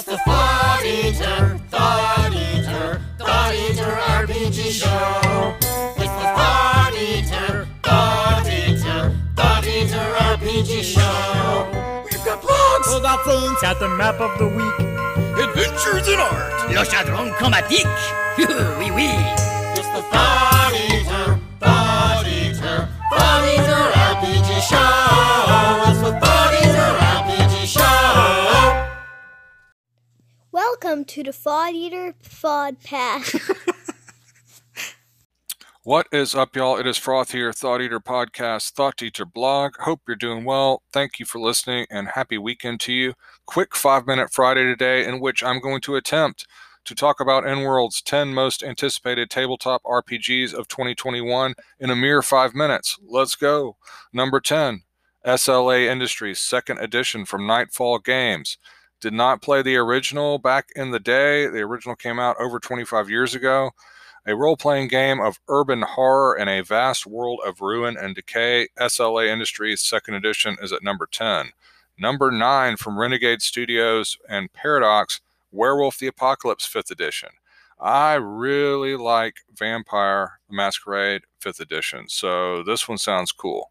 It's the Thought Eater, Thought Eater, Thought Eater RPG Show. It's the Thought Eater, Thought Eater, Thought Eater RPG Show. We've got blogs. We got things. Got the map of the week. Adventures in art. Le chaudron chromatique. oui, oui. It's the Thought Eater, to the Thought Eater Thought Pass. What is up, y'all? It is Froth here, Thought Eater Podcast, Thought Eater blog. Hope you're doing well. Thank you for listening and happy weekend to you. Quick five minute Friday today, in which I'm going to attempt to talk about EN World's 10 most anticipated tabletop RPGs of 2021 in a mere five minutes. Let's go. Number 10, SLA Industries, second edition from Nightfall Games. Did not play the original back in the day. The original came out over 25 years ago a role playing game of urban horror in a vast world of ruin and decay. SLA Industries second edition is at number 10. Number 9 from Renegade Studios and Paradox Werewolf the Apocalypse fifth edition. I really like Vampire Masquerade fifth edition, so this one sounds cool.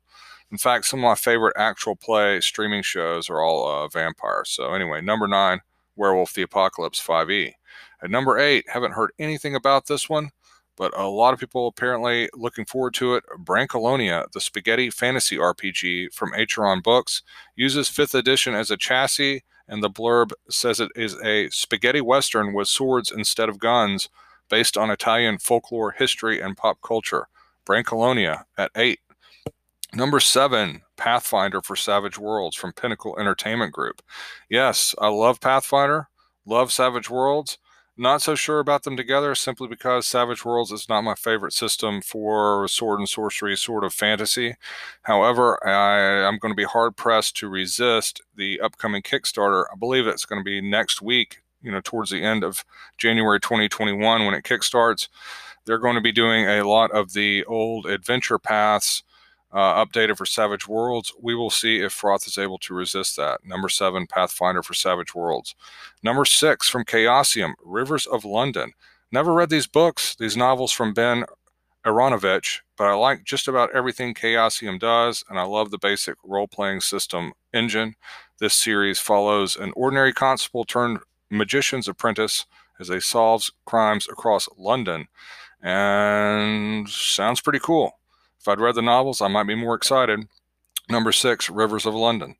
In fact, some of my favorite actual play streaming shows are all uh. So, anyway, number 9 Werewolf the Apocalypse 5e. At number 8, haven't heard anything about this one but a lot of people apparently looking forward to it. Brancalonia, the spaghetti fantasy RPG from Acheron Books, uses 5th edition as a chassis, and the blurb says it is a spaghetti western with swords instead of guns, based on Italian folklore, history, and pop culture. Brancalonia at 8. Number 7, Pathfinder for Savage Worlds from Pinnacle Entertainment Group. Yes, I love Pathfinder, love Savage Worlds. Not so sure about them together simply because Savage Worlds is not my favorite system for sword and sorcery sort of fantasy. However, I, am going to be hard pressed to resist the upcoming Kickstarter. I believe it's going to be next week, you know, towards the end of January 2021 when it kickstarts. They're going to be doing a lot of the old adventure paths uh, updated for Savage Worlds. We will see if Froth is able to resist that. Number seven, Pathfinder for Savage Worlds. Number six from Chaosium, Rivers of London. Never read these books, these novels from Ben Aaronovitch, but I like just about everything Chaosium does, and I love the basic role playing system engine. This series follows an ordinary constable turned magician's apprentice as he solves crimes across London. And sounds pretty cool. If I'd read the novels, I might be more excited. Number six, Rivers of London.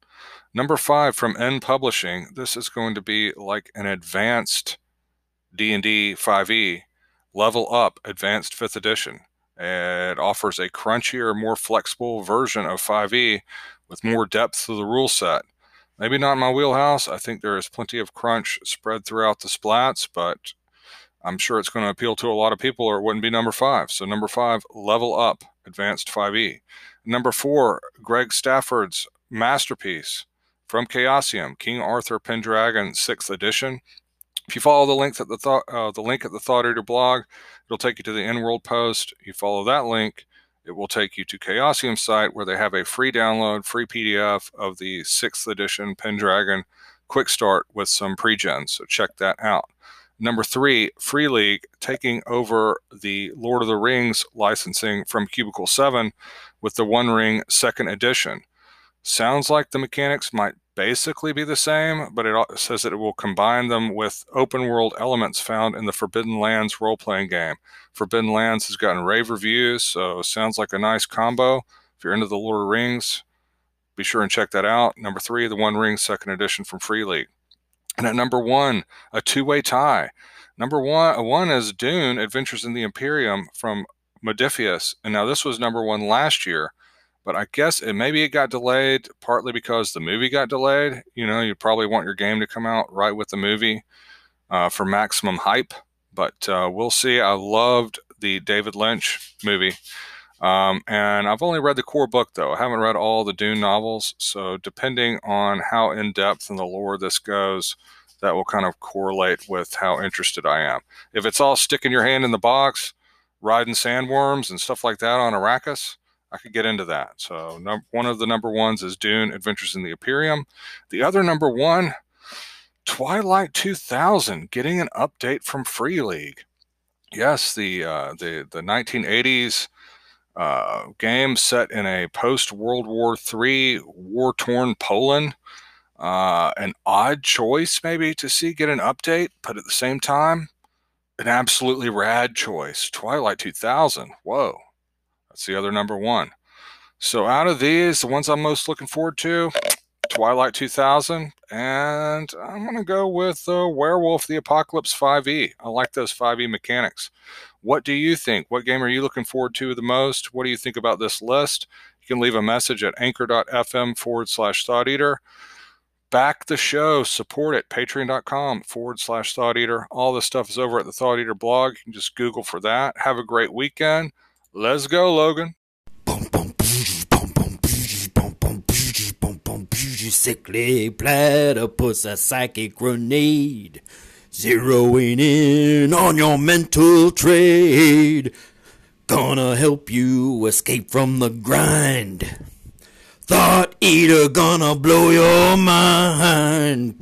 Number five from EN Publishing. This is going to be like an advanced D&D 5e, level up, advanced fifth edition. It offers a crunchier, more flexible version of 5e with more depth to the rule set. Maybe not in my wheelhouse. I think there is plenty of crunch spread throughout the splats, but I'm sure it's going to appeal to a lot of people, or it wouldn't be number five. So, number five, level up, Advanced 5e. Number four, Greg Stafford's masterpiece from Chaosium, King Arthur Pendragon, sixth edition. If you follow the link at the thought, uh, the link at the Thought Eater blog, it'll take you to the EN World post. You follow that link, it will take you to Chaosium site where they have a free download, free PDF of the sixth edition Pendragon Quick Start with some pre-gens. So check that out. Number three, Free League taking over the Lord of the Rings licensing from Cubicle 7 with the One Ring second edition. Sounds like the mechanics might basically be the same, but it says that it will combine them with open world elements found in the Forbidden Lands role playing game. Forbidden Lands has gotten rave reviews, so sounds like a nice combo. If you're into the Lord of the Rings, be sure and check that out. Number three, the One Ring second edition from Free League. And at number one, a two-way tie. Number one, uh, one is Dune: Adventures in the Imperium from Modiphius, and now this was number one last year, but I guess it maybe it got delayed partly because the movie got delayed. You know, you probably want your game to come out right with the movie uh, for maximum hype, but uh, we'll see. I loved the David Lynch movie. Um, and I've only read the core book, though. I haven't read all the Dune novels. So, depending on how in depth in the lore this goes, that will kind of correlate with how interested I am. If it's all sticking your hand in the box, riding sandworms and stuff like that on Arrakis, I could get into that. So, num- one of the number ones is Dune Adventures in the Imperium. The other number one, Twilight 2000 getting an update from Free League. Yes, the uh, the the 1980s uh, game set in a post World War III war torn Poland. Uh, an odd choice, maybe, to see get an update, but at the same time, an absolutely rad choice. Twilight 2000. Whoa. That's the other number one. So, out of these, the ones I'm most looking forward to, Twilight 2000, and I'm going to go with uh, Werewolf the Apocalypse 5e. I like those 5e mechanics. What do you think? What game are you looking forward to the most? What do you think about this list? You can leave a message at anchor.fm forward slash thought eater. Back the show, support it, patreon.com forward slash thought eater. All this stuff is over at the Thought Eater blog. You can just Google for that. Have a great weekend. Let's go, Logan. Sickly platypus, a psychic grenade. Zeroing in on your mental trade. Gonna help you escape from the grind. Thought eater gonna blow your mind.